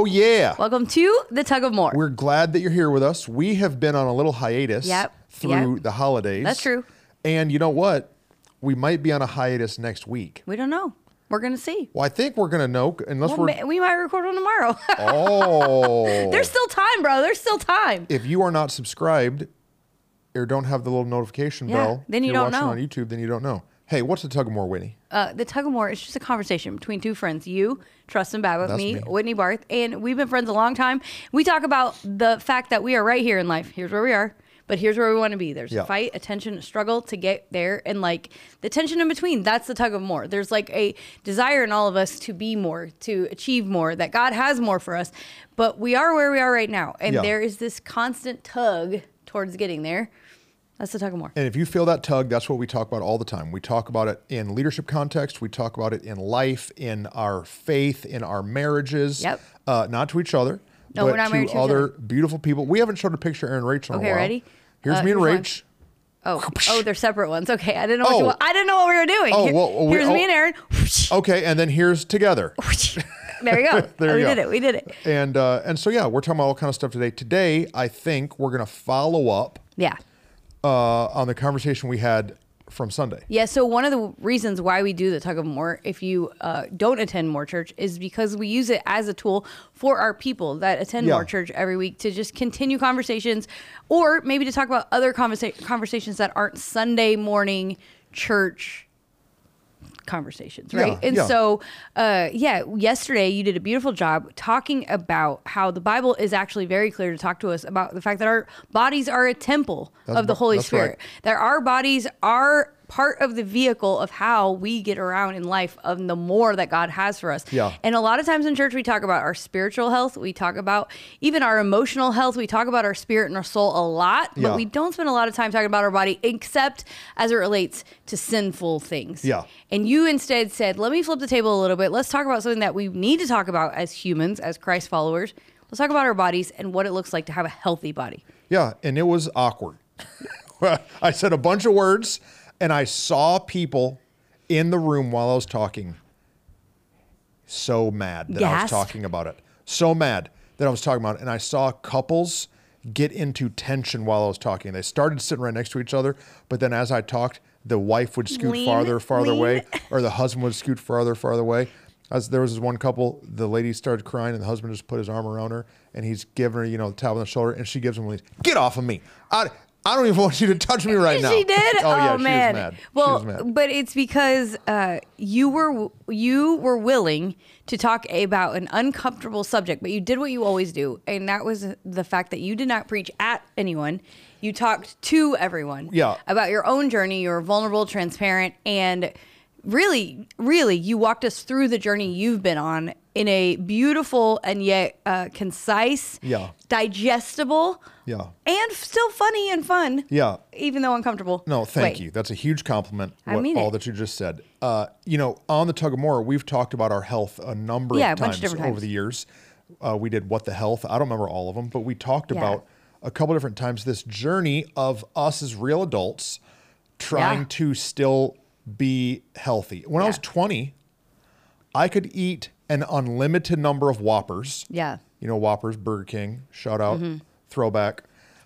What's up, everybody? Oh yeah. Welcome to the Tug of More. We're glad that you're here with us. We have been on a little hiatus Yep, through yep. the holidays. That's true. And you know what? We might be on a hiatus next week. we don't know. We're gonna see. Well, I think we're gonna know unless Well, we're ma- we might record one tomorrow. Oh There's still time, bro. There's still time. if you are not subscribed or don't have the little notification Yeah, bell, then if you you're don't watching know. on YouTube, then you don't know. Hey, what's the tug of more, Whitney? Uh, the Tug of More is just a conversation between two friends. You, Trustin Babbitt, me, me. Whitney Barth, and we've been friends a long time. We talk about the fact that we are right here in life. Here's where we are, but here's where we want to be. There's Yeah. a fight, a tension, a struggle to get there, and like the tension in between. That's the tug of more. There's like a desire in all of us to be more, to achieve more. That God has more for us, but we are where we are right now, and Yeah. there is this constant tug towards getting there. That's the tug of more. And if you feel that tug, that's what we talk about all the time. We talk about it in leadership context. We talk about it in life, in our faith, in our marriages. Yep. Uh, not to each other, No, but we're not to married to each other beautiful people. We haven't showed a picture of Aaron Rachel in Okay, a while. ready? Here's Uh, me and. Rach. Oh, oh, they're separate ones. Okay, I didn't know what you Oh. I didn't know what we were doing. Oh, well, we- here's me oh. and Aaron. Okay, and then here's together. there you go. There we you did it. We did it. And uh, and so yeah, we're talking about all kind of stuff today. Today, I think we're gonna follow up Yeah. Uh, on the conversation we had from Sunday. Yeah, so one of the reasons why we do the tug of more, if you uh, don't attend more church, is because we use it as a tool for our people that attend Yeah. more church every week to just continue conversations, or maybe to talk about other conversa- conversations that aren't Sunday morning church conversations, right? Yeah, and yeah. so, uh, yeah, yesterday you did a beautiful job talking about how the Bible is actually very clear to talk to us about the fact that our bodies are a temple That's of the Holy Spirit right. that our bodies are part of the vehicle of how we get around in life of the more that God has for us. Yeah. And a lot of times in church we talk about our spiritual health, we talk about even our emotional health, we talk about our spirit and our soul a lot, but Yeah. we don't spend a lot of time talking about our body except as it relates to sinful things. Yeah. And you instead said, "Let me flip the table a little bit. Let's talk about something that we need to talk about as humans, as Christ followers. Let's talk about our bodies and what it looks like to have a healthy body." Yeah, and it was awkward. I said a bunch of words, and I saw people in the room while I was talking so mad that I was talking about it. So mad that I was talking about it. And I saw couples get into tension while I was talking. They started sitting right next to each other, but then as I talked, the wife would scoot Lean, farther, farther lean. away, or the husband would scoot farther, farther away. As there was this one couple, the lady started crying, and the husband just put his arm around her, and he's giving her, you know, the towel on the shoulder, and she gives him a lead. Get off of me! I, I don't even want you to touch me right now. She did. Oh, yeah, she man. was mad. Well, she was mad. but it's because uh, you were you were willing to talk about an uncomfortable subject, but you did what you always do, and that was the fact that you did not preach at anyone. You talked to everyone. Yeah. About your own journey. You were vulnerable, transparent, and really, really, you walked us through the journey you've been on in a beautiful and yet uh, concise, Yeah. digestible, Yeah. and still funny and fun. Yeah. Even though uncomfortable. No, thank way. you. That's a huge compliment. I what- mean all it. that you just said. Uh, you know, on the tug of more, we've talked about our health a number Yeah, a of bunch times, of different over times. the years. Uh, we did what the health. I don't remember all of them, but we talked Yeah. about a couple different times this journey of us as real adults trying Yeah. to still be healthy. When I was 20, I could eat an unlimited number of Whoppers. Yeah. You know, Whoppers, Burger King, shout out, Mm-hmm. throwback.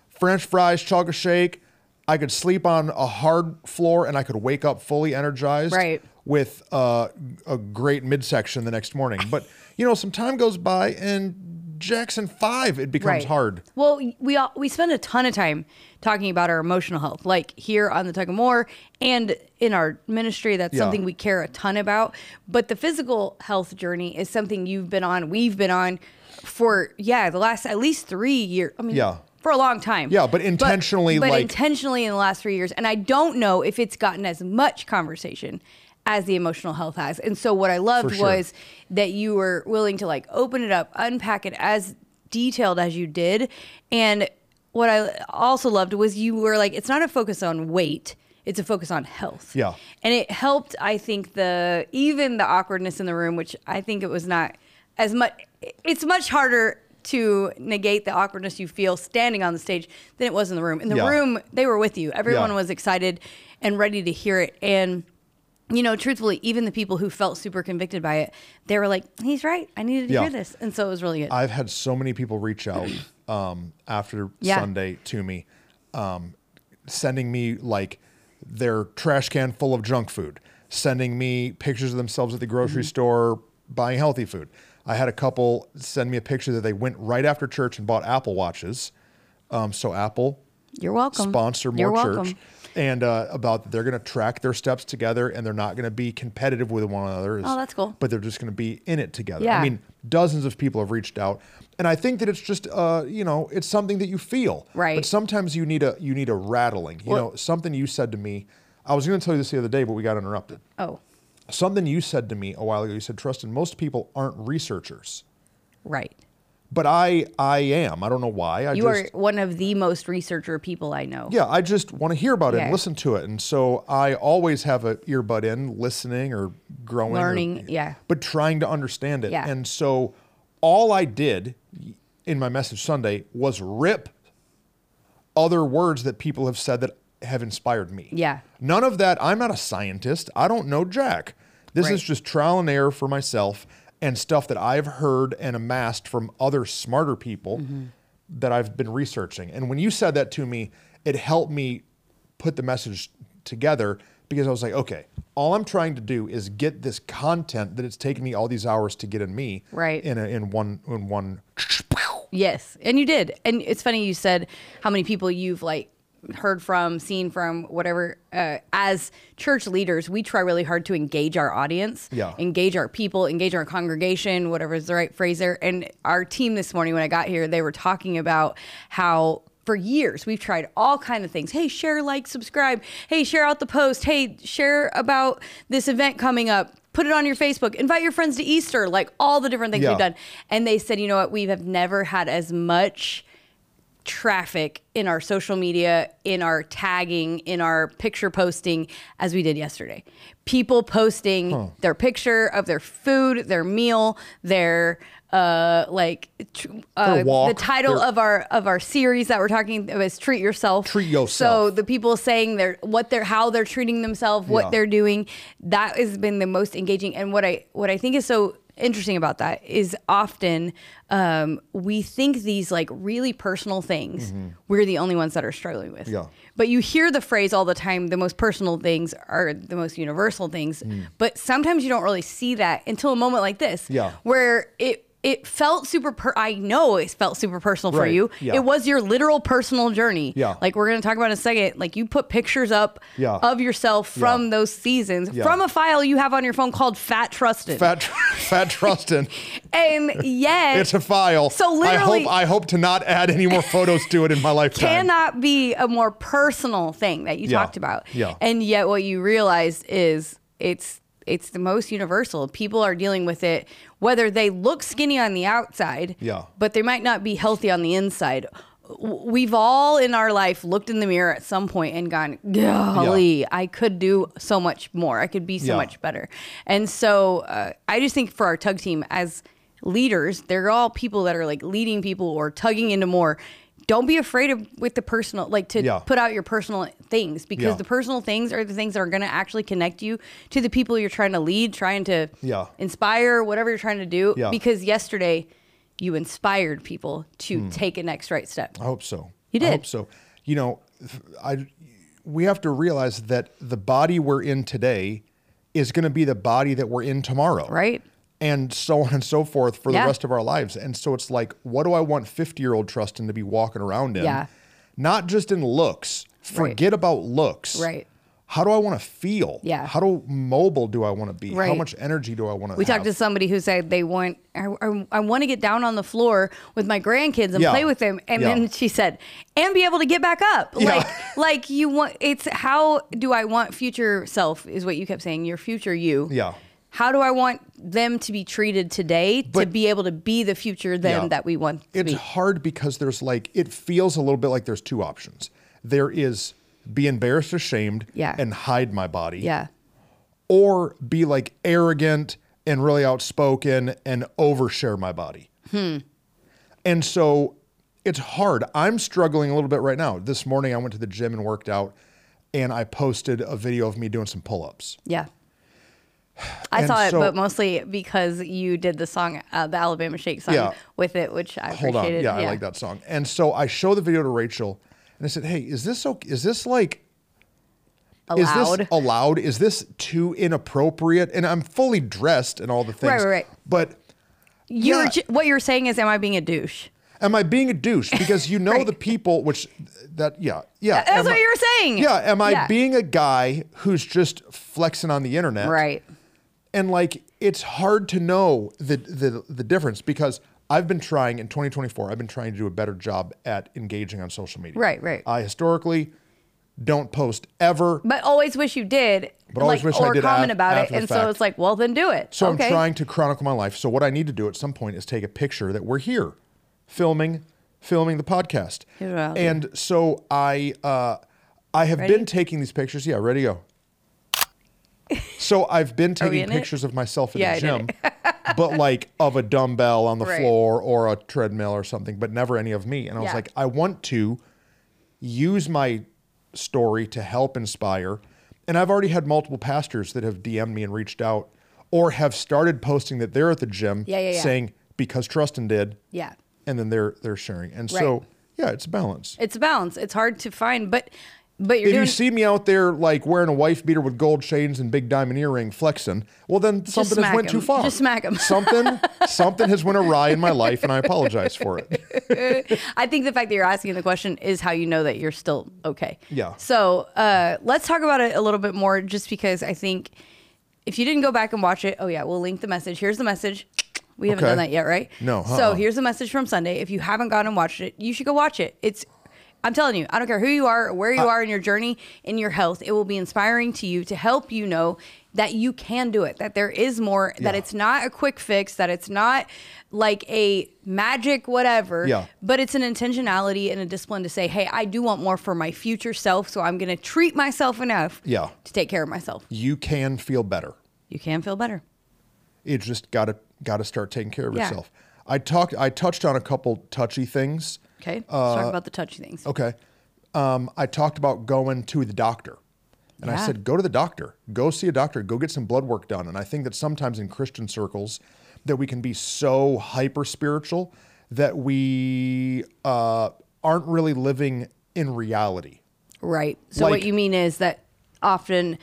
French fries, chocolate shake. I could sleep on a hard floor and I could wake up fully energized Right. with uh, a great midsection the next morning. But, you know, some time goes by and Jackson 5, it becomes hard. Well, we all, we spend a ton of time talking about our emotional health, like here on the Tug of More and in our ministry. That's Yeah. something we care a ton about. But the physical health journey is something you've been on, we've been on for yeah the last at least three years. I mean, Yeah. For a long time. Yeah, but intentionally, but like- intentionally in the last three years. And I don't know if it's gotten as much conversation as the emotional health has. And so what I loved sure. was that you were willing to like open it up, unpack it as detailed as you did. And what I also loved was you were like, it's not a focus on weight. It's a focus on health. Yeah. And it helped, I think, the even the awkwardness in the room, which I think it was not as much it's much harder to negate the awkwardness you feel standing on the stage than it was in the room. In the Yeah. room, they were with you. Everyone Yeah. was excited and ready to hear it. And you know, truthfully, even the people who felt super convicted by it, they were like, "He's right. I needed to Yeah. hear this," and so it was really good. I've had so many people reach out um, after Yeah. Sunday to me, um, sending me like their trash can full of junk food, sending me pictures of themselves at the grocery Mm-hmm. store buying healthy food. I had a couple send me a picture that they went right after church and bought Apple watches. Um, so Apple You're welcome. sponsor more You're church. welcome. And uh, about they're going to track their steps together and they're not going to be competitive with one another. Oh, that's cool. But they're just going to be in it together. Yeah. I mean, dozens of people have reached out, and I think that it's just, uh, you know, it's something that you feel. Right. But sometimes you need a you need a rattling. You Well- know, something you said to me. I was going to tell you this the other day, but we got interrupted. Oh, Something you said to me a while ago. You said, "Trustin, most people aren't researchers." right. But I, I am. I don't know why. I You just, are one of the most researcher people I know. Yeah, I just want to hear about it and listen to it. And so I always have an earbud in, listening or growing, or- Learning, yeah. but trying to understand it. Yeah. And so all I did in my message Sunday was rip other words that people have said that have inspired me. Yeah. None of that. I'm not a scientist. I don't know Jack. This is just trial and error for myself and stuff that I've heard and amassed from other smarter people Mm-hmm. that I've been researching. And when you said that to me, it helped me put the message together because I was like, okay, all I'm trying to do is get this content that it's taken me all these hours to get in me, Right. In a, in one in one. Yes, and you did. And it's funny you said how many people you've like heard from, seen from, whatever. Uh, as church leaders, we try really hard to engage our audience, Yeah. engage our people, engage our congregation, whatever is the right phrase there. And our team this morning, when I got here, they were talking about how for years we've tried all kind of things hey share like subscribe hey share out the post hey share about this event coming up put it on your facebook invite your friends to easter like all the different things Yeah. we've done and they said, you know what, we have never had as much traffic in our social media, in our tagging, in our picture posting as we did yesterday. People posting their picture of their food, their meal, their uh like tr- uh, walk, the title their- of our of our series that we're talking about is treat yourself Treat yourself. so the people saying their what they're how they're treating themselves what Yeah. they're doing that has been the most engaging and what i what i think is so interesting about that is often um, we think these like really personal things we're the only ones that are struggling with Mm-hmm. Yeah. but you hear the phrase all the time the most personal things are the most universal things Mm. but sometimes you don't really see that until a moment like this Yeah. where it it felt super per- i know it felt super personal for Right. you Yeah. it was your literal personal journey Yeah. like we're going to talk about in a second like you put pictures up Yeah. of yourself from Yeah. those seasons from a file you have on your phone called fat Trustin Fat, fat Trustin. and yet It's a file. So literally- I hope I hope to not add any more photos to it in my lifetime. cannot be a more personal thing that you Yeah. talked about. Yeah. And yet what you realize is it's it's the most universal. People are dealing with it whether they look skinny on the outside, Yeah. but they might not be healthy on the inside. We've all in our life looked in the mirror at some point and gone, golly, I could do so much more. I could be so Yeah. much better. And so uh, I just think for our tug team as leaders, they're all people that are like leading people or tugging into more. Don't be afraid of with the personal, like to Yeah. put out your personal things because Yeah. the personal things are the things that are going to actually connect you to the people you're trying to lead, trying to Yeah. inspire, whatever you're trying to do. Because yesterday you inspired people to hmm. take a next right step. I hope so. You I did. hope so. You know, I we have to realize that the body we're in today is going to be the body that we're in tomorrow. Right. And so on and so forth for Yeah. the rest of our lives. And so it's like, what do I want 50 year old Trustin to be walking around in? Yeah. Not just in looks. Right. Forget about looks. Right. How do I want to feel? Yeah. How do mobile do I want to be? Right. How much energy do I want to We have? talked to somebody who said they want, I, I, I want to get down on the floor with my grandkids and Yeah. play with them. And Yeah. then she said, and be able to get back up. Yeah. Like, like you want, it's how do I want future self is what you kept saying, your future you. Yeah. How do I want them to be treated today to be able to be the future them Yeah. that we want to it's be? hard because there's like it feels a little bit like there's two options. There is be embarrassed, ashamed, Yeah. and hide my body, Yeah. or be like arrogant and really outspoken and overshare my body. Hmm. And so it's hard. I'm struggling a little bit right now. This morning I went to the gym and worked out, and I posted a video of me doing some pull-ups. Yeah. I And saw it, so- but mostly because you did the song, uh, the Alabama Shake song Yeah. with it, which I hold on. appreciated. Yeah, I like that song. And so I show the video to Rachel, and I said, "Hey, is this okay? Is this like Allowed. Is this allowed? Is this too inappropriate?" And I'm fully dressed and all the things. Right, right, right. But you were yeah. ju- what you're saying is, am I being a douche? am I being a douche? Because you know Right. the people, which that yeah yeah. That's am what I- you were saying. Yeah, am I Yeah. being a guy who's just flexing on the internet? Right. And like it's hard to know the the the difference because I've been trying in 2024. I've been trying to do a better job at engaging on social media. Right, right. I historically don't post ever, But always wish you did. But always like, wish I did comment af- about it. And so it's like, well, then do it. so okay. I'm trying to chronicle my life. So what I need to do at some point is take a picture that we're here, filming, filming the podcast. Here's what I'll. And so I uh, I have Ready? been taking these pictures. Yeah, ready to go. So I've been taking in it? pictures of myself in Yeah, the gym, but like of a dumbbell on the Right. floor or a treadmill or something, but never any of me. And I was like, I want to use my story to help inspire. And I've already had multiple pastors that have DM'd me and reached out or have started posting that they're at the gym Yeah, yeah, yeah. saying because Trustin did, yeah. and then they're they're sharing. And Right. so yeah, it's a balance. It's a balance. It's hard to find, but but you're If doing you see me out there like wearing a wife beater with gold chains and big diamond earring flexing, well then something has went too far. Just smack 'em. something something has went awry in my life and I apologize for it. I think the fact that you're asking the question is how you know that you're still okay. Yeah. So uh, let's talk about it a little bit more, just because I think if you didn't go back and watch it, oh yeah, we'll link the message. Here's the message. We haven't Okay. done that yet, right? No, So uh-uh. here's the message from Sunday. If you haven't gone and watched it, you should go watch it. It's I'm telling you, I don't care who you are, or where you Uh, are in your journey, in your health, it will be inspiring to you to help you know that you can do it, that there is more, that it's not a quick fix, that it's not like a magic whatever, Yeah. but it's an intentionality and a discipline to say, hey, I do want more for my future self, so I'm going to treat myself enough Yeah. to take care of myself. You can feel better. You can feel better. You just gotta gotta start taking care of Yeah. yourself. I talked I touched on a couple touchy things. Okay, let's Uh, talk about the touchy things. Okay. Um, I talked about going to the doctor. And I said, go to the doctor. Go see a doctor. Go get some blood work done. And I think that sometimes in Christian circles that we can be so hyper spiritual that we uh, aren't really living in reality. Right. So what you mean is that often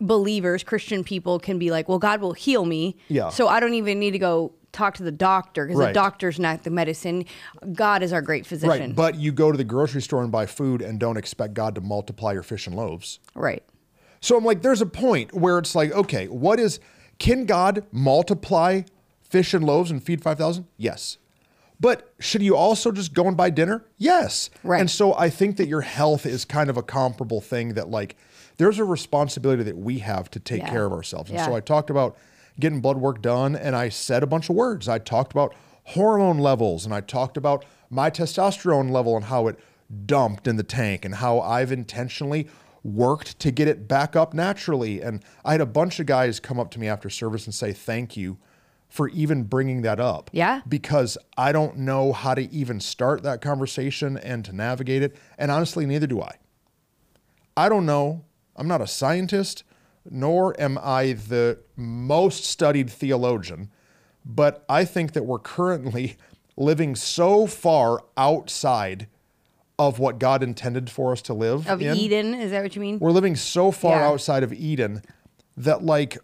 believers, Christian people, can be like, well, God will heal me. Yeah. So I don't even need to go talk to the doctor because the doctor's not the medicine. God is our great physician. Right. But you go to the grocery store and buy food and don't expect God to multiply your fish and loaves. right. So I'm like, there's a point where it's like, okay, what is, can God multiply fish and loaves and feed 5,000? Yes. But should you also just go and buy dinner? Yes. Right. And so I think that your health is kind of a comparable thing that, like, there's a responsibility that we have to take Yeah. care of ourselves. And so I talked about getting blood work done and I said a bunch of words. I talked about hormone levels and I talked about my testosterone level and how it dumped in the tank and how I've intentionally worked to get it back up naturally. And I had a bunch of guys come up to me after service and say, thank you for even bringing that up. Yeah. Because I don't know how to even start that conversation and to navigate it. And honestly, neither do I. I don't know. I'm not a scientist, nor am I the most studied theologian, but I think that we're currently living so far outside of what God intended for us to live Of in. Eden, is that what you mean? We're living so far Yeah. outside of Eden that like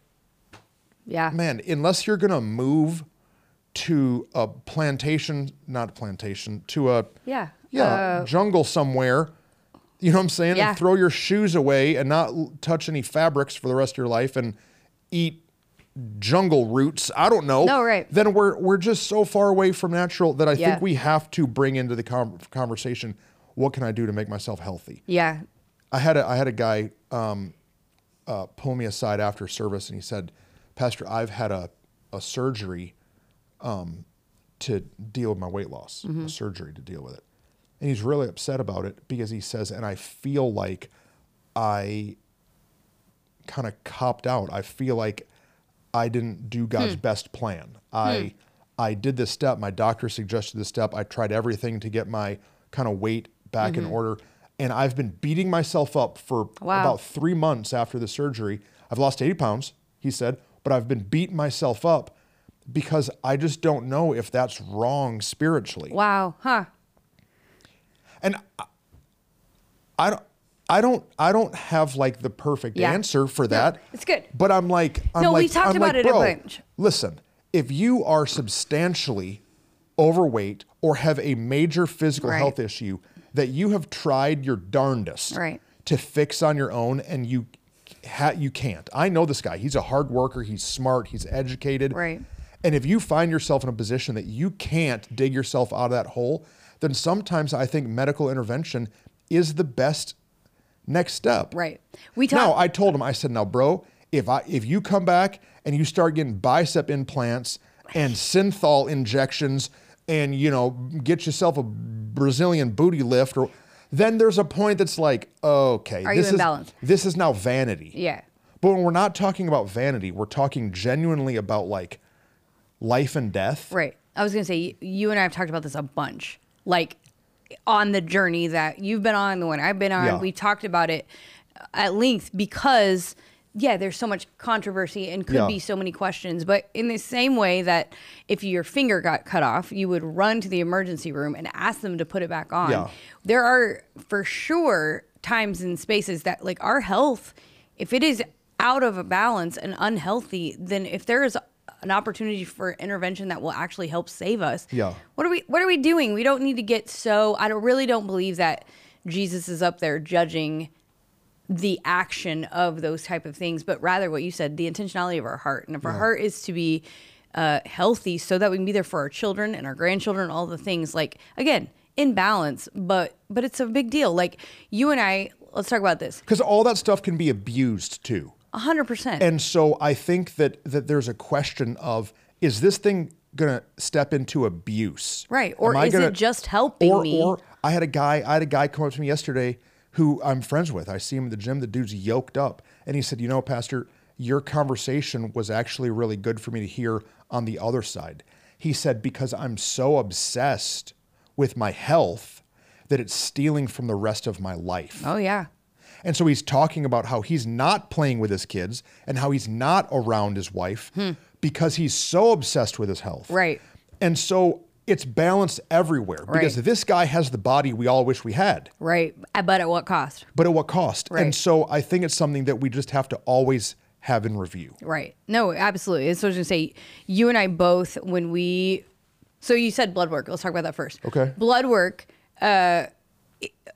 yeah. man, unless you're gonna move to a plantation, not a plantation, to a Yeah. yeah Uh, jungle somewhere, you know what I'm saying? Yeah. And throw your shoes away and not l- touch any fabrics for the rest of your life and eat jungle roots. I don't know. No, right. Then we're we're just so far away from natural that I Yeah. think we have to bring into the com- conversation. What can I do to make myself healthy? yeah. I had a I had a guy um, uh, pull me aside after service, and he said, "Pastor, I've had a a surgery um, to deal with my weight loss, a surgery to deal with it." And he's really upset about it because he says, "And I feel like I kind of copped out. I feel like I didn't do God's hmm. best plan. Hmm. I I did this step. My doctor suggested this step. I tried everything to get my kind of weight back in mm-hmm. order, and I've been beating myself up for Wow. about three months after the surgery. I've lost eighty pounds. He said, but I've been beating myself up because I just don't know if that's wrong spiritually. Wow. Huh. And I, I don't I don't I don't have like the perfect Yeah. answer for that. No, it's good. But I'm like I'm No, we talked I'm about like, it a bunch. Listen, if you are substantially overweight or have a major physical Right. health issue that you have tried your darndest Right. to fix on your own and you ha- you can't. I know this guy. He's a hard worker, he's smart, he's educated. Right. And if you find yourself in a position that you can't dig yourself out of that hole, then sometimes I think medical intervention is the best next step. Right. We Now. I told him, I said, now, bro, if I if you come back and you start getting bicep implants and synthol injections and you know get yourself a Brazilian booty lift, or then there's a point that's like, okay, Are you this is imbalanced? this is now vanity. Yeah. But when we're not talking about vanity, we're talking genuinely about like life and death. Right. I was gonna say you and I have talked about this a bunch. Like on the journey that you've been on, the one I've been on, Yeah. we talked about it at length because yeah, there's so much controversy and could Yeah. be so many questions. But in the same way that if your finger got cut off, you would run to the emergency room and ask them to put it back on. Yeah. There are for sure times and spaces that like our health, if it is out of a balance and unhealthy, then if there is an opportunity for intervention that will actually help save us. Yeah. What are we what are we doing? We don't need to get so I don't really don't believe that Jesus is up there judging the action of those type of things, but rather what you said, the intentionality of our heart. And if our heart is to be uh, healthy so that we can be there for our children and our grandchildren, all the things like again, in balance, but but it's a big deal. Like you and I, let's talk about this. Because all that stuff can be abused too. A hundred percent. And so I think that that there's a question of is this thing gonna step into abuse? Right. Or is gonna- it just helping or, me? Or I had a guy, I had a guy come up to me yesterday who I'm friends with. I see him at the gym. The dude's yoked up, and he said, "You know, Pastor, your conversation was actually really good for me to hear on the other side." He said because I'm so obsessed with my health that it's stealing from the rest of my life. oh yeah. And so he's talking about how he's not playing with his kids and how he's not around his wife because he's so obsessed with his health. Hmm. Right. And so it's balanced everywhere because Right. this guy has the body we all wish we had, Right. Uh, But at what cost? but at what cost? Right. And so I think it's something that we just have to always have in review. Right. No, absolutely. So I was going to say, you and I both, when we, so you said blood work. Let's talk about that first. Okay. Blood work. Uh,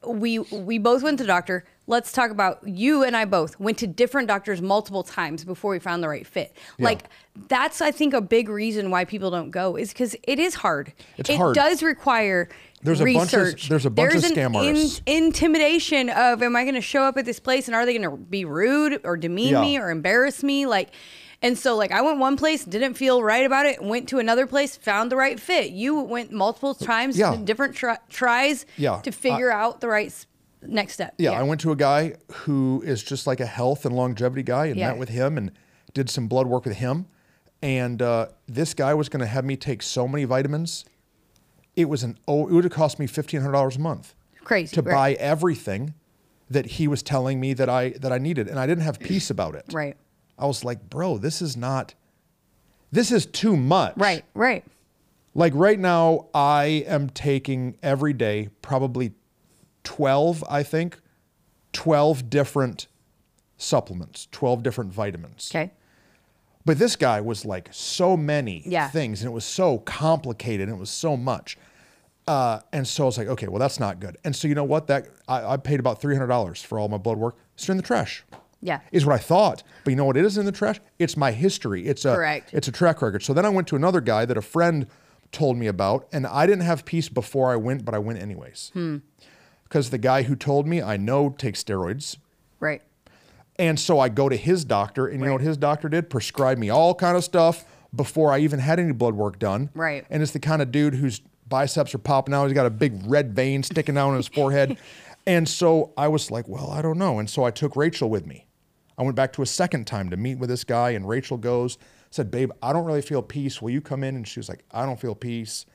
we we both went to the doctor. Let's talk about you and I both went to different doctors multiple times before we found the right fit. Yeah. Like that's I think a big reason why people don't go is because it is hard. It's it hard. does require There's a bunch of- research. there's a bunch of There's an scam artists. intimidation of am I going to show up at this place and are they going to be rude or demean Yeah. me or embarrass me like and so like I went one place didn't feel right about it went to another place found the right fit you went multiple uh, times Yeah. different try- tries Yeah. to figure out the right next step Yeah, I went to a guy who is just like a health and longevity guy and Yeah. met with him and did some blood work with him. And uh, this guy was going to have me take so many vitamins. It was an oh, it would have cost me fifteen hundred dollars a month crazy to right. buy everything that he was telling me that I that I needed, and I didn't have peace about it. right I was like, bro, this is not. This is too much. right right Like right now, I am taking every day probably 12, I think, 12 different supplements, 12 different vitamins. okay But this guy was like so many Yeah. things and it was so complicated and it was so much. Uh, and so I was like, okay, well, that's not good. And so you know what? That I, I paid about $300 for all my blood work. It's in the trash. yeah Is what I thought. But you know what it is in the trash? It's my history. It's a Correct. it's a track record. So then I went to another guy that a friend told me about, and I didn't have peace before I went, but I went anyways. Hmm. Because the guy who told me I know takes steroids. right And so I go to his doctor, and you know what his doctor did? Prescribe me all kind of stuff before I even had any blood work done. Right. And it's the kind of dude whose biceps are popping out. He's got a big red vein sticking out on his forehead. And so I was like, well, I don't know. And so I took Rachel with me. I went back to a second time to meet with this guy, and Rachel goes, said, Babe, I don't really feel peace. Will you come in? And she was like, I don't feel peace.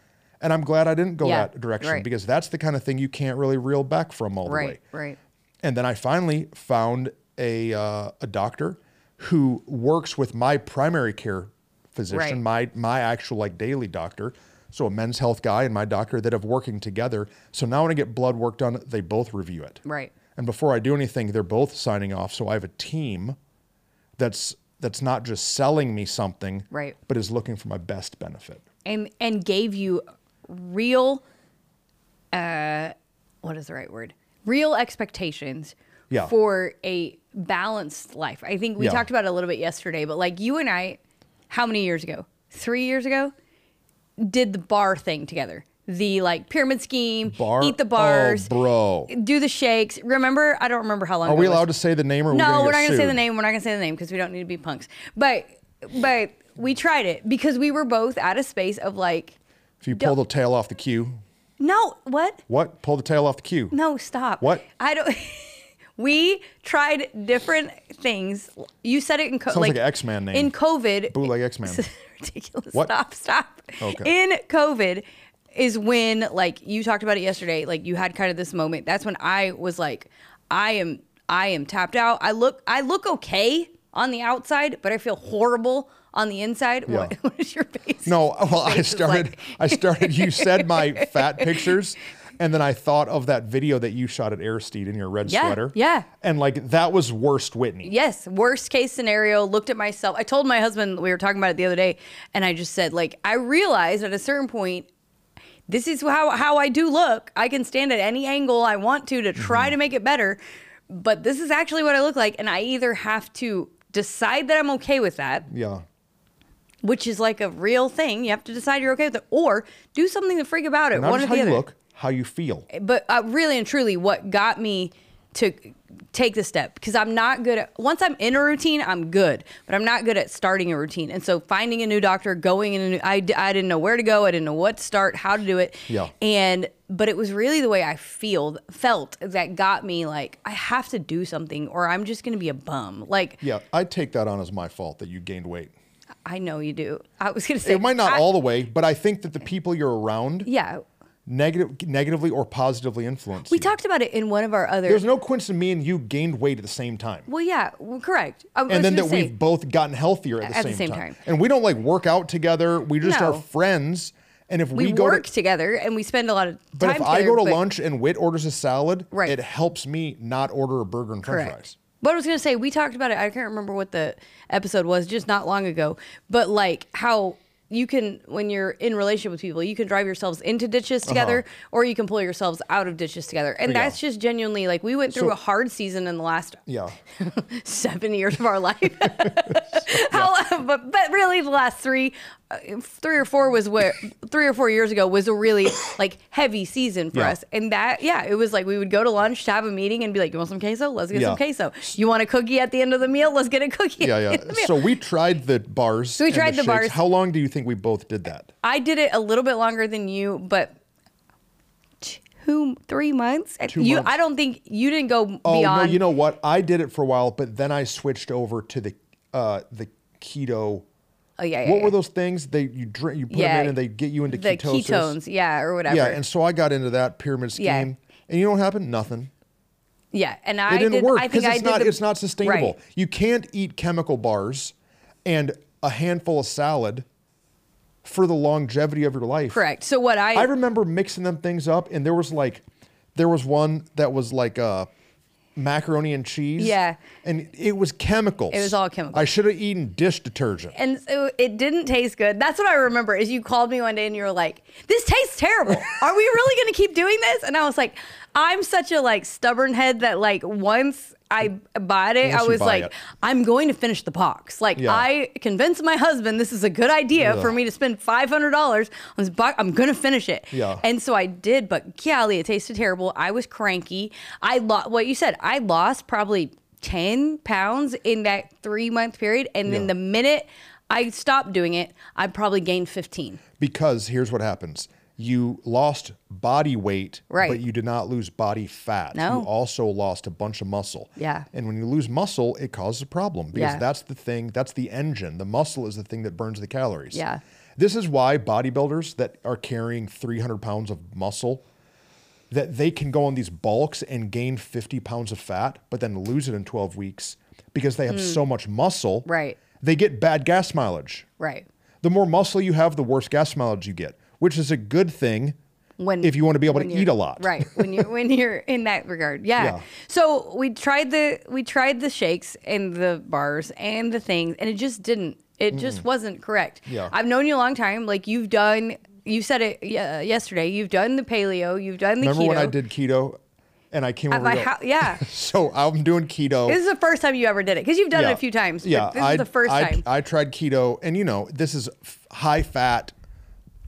And I'm glad I didn't go Yeah, that direction right. because that's the kind of thing you can't really reel back from all the way. right right And then I finally found a uh, a doctor who works with my primary care physician, Right. my my actual like daily doctor. So a men's health guy and my doctor that have working together. So now when I get blood work done, they both review it. Right. And before I do anything, they're both signing off. So I have a team that's that's not just selling me something, Right. but is looking for my best benefit. and and gave you real uh what is the right word real expectations Yeah. for a balanced life i think we Yeah. talked about it a little bit yesterday but like you and i how many years ago three years ago did the bar thing together the like pyramid scheme Bar, eat the bars oh, bro. do the shakes remember i don't remember how long Are we it was. allowed to say the name or No, we're, we're not gonna gonna say the name. We're not gonna say the name because we don't need to be punks. But but we tried it because we were both at a space of like, If you pull the tail off the queue, no, what? what? Pull the tail off the queue. No, stop. What? I don't. we tried different things. You said it in co- Sounds like an X-Man name. In COVID, Bootleg X-Man. This ridiculous. What? Stop, stop. Okay. In COVID is when like you talked about it yesterday, like you had kind of this moment. That's when I was like, I am I am tapped out. I look I look okay on the outside, but I feel horrible on the inside. Yeah. What, what is your face? No, well, I face is started. like- I started. You said my fat pictures, and then I thought of that video that you shot at Aristide in your red Yeah, sweater. yeah. And like that was worst Whitney. Yes, worst case scenario. Looked at myself. I told my husband we were talking about it the other day, and I just said like I realized at a certain point, this is how how I do look. I can stand at any angle I want to to try Mm-hmm. to make it better, but this is actually what I look like, and I either have to decide that I'm okay with that, Yeah. Which is like a real thing. You have to decide you're okay with it, or do something to freak about it. Not one just or how the you other look, how you feel. but uh, really and truly what got me to take the step because i'm not good at once i'm in a routine i'm good but i'm not good at starting a routine and so finding a new doctor going in a new I, I didn't know where to go i didn't know what to start how to do it Yeah. and but it was really the way i feel felt that got me like i have to do something or i'm just gonna be a bum like Yeah, I take that on as my fault that you gained weight. I know you do i was gonna say It might not I- all the way, but I think that the people you're around yeah negative, negatively or positively influence we you. talked about it in one of our other There's no coincidence me and you gained weight at the same time. well yeah well, correct I and then that say- we've both gotten healthier at the, At same, the same time. time. And we don't like work out together. We just are friends. And if we, we, go work to, together and we spend a lot of time but if I go to lunch and Wit orders a salad, Right. it helps me not order a burger and French correct. fries. But I was gonna say we talked about it. I can't remember what the episode was, just not long ago. But like how you can, when you're in relationship with people, you can drive yourselves into ditches together, or you can pull yourselves out of ditches together, and Uh-huh. Yeah. that's just genuinely like we went through So- a hard season in the last Yeah. seven years of our life. How, but but really, the last three, three or four was where three or four years ago was a really like heavy season for Yeah. us, and that yeah, it was like we would go to lunch to have a meeting and be like, "You want some queso? Let's get Yeah. some queso. You want a cookie at the end of the meal? Let's get a cookie." Yeah, yeah. end of the meal." So we tried the bars. we tried the shakes. bars. How long do you think we both did that? I did it a little bit longer than you, but two, three months. Two you, months. I don't think you didn't go Oh beyond. no, you know what? I did it for a while, but then I switched over to the uh the keto. Oh yeah, yeah. what yeah. were those things? They you drink, you put Yeah. them in, and they get you into the ketosis. ketones, yeah, or whatever. Yeah, and so I got into that pyramid scheme, and you know what happened? Nothing. yeah, and It I didn't did, work because it's not the- it's not sustainable. Right. You can't eat chemical bars and a handful of salad for the longevity of your life. Correct. So what I, I remember mixing them things up, and there was like, there was one that was like uh, macaroni and cheese. Yeah. and it was chemicals. It was all chemicals. I should have eaten dish detergent. and so it didn't taste good. That's what I remember. Is you called me one day and you were like, "This tastes terrible. Are we really going to keep doing this?" And I was like, "I'm such a like stubborn head that like once I bought it, I was like, it. I'm going to finish the box. Like Yeah. I convinced my husband this is a good idea for me to spend five hundred dollars on this box. I'm going to finish it. Yeah. And so I did, but golly, it tasted terrible. I was cranky. I lost what you said. I lost probably ten pounds in that three month period, and then Yeah. the minute I stopped doing it, I probably gained fifteen. Because here's what happens. You lost body weight, Right. but you did not lose body fat. No. You also lost a bunch of muscle. Yeah. And when you lose muscle, it causes a problem because Yeah. that's the thing, that's the engine. The muscle is the thing that burns the calories. Yeah. This is why bodybuilders that are carrying 300 pounds of muscle, that they can go on these bulks and gain 50 pounds of fat, but then lose it in 12 weeks because they have hmm. so much muscle. Right. They get bad gas mileage. Right. The more muscle you have, the worse gas mileage you get, which is a good thing When if you want to be able to eat a lot. Right. When you when you're in that regard. Yeah. Yeah. So we tried the we tried the shakes and the bars and the things and it just didn't it just wasn't correct. Yeah. I've known you a long time. Like you've done you said it uh, yesterday. You've done the paleo, you've done the Remember keto. when I did keto and I came at over my house. Yeah. So I'm doing keto. This is the first time you ever did it because you've done it a few times. Yeah, this I, is the first I, time. I tried keto, and you know, this is f- high fat,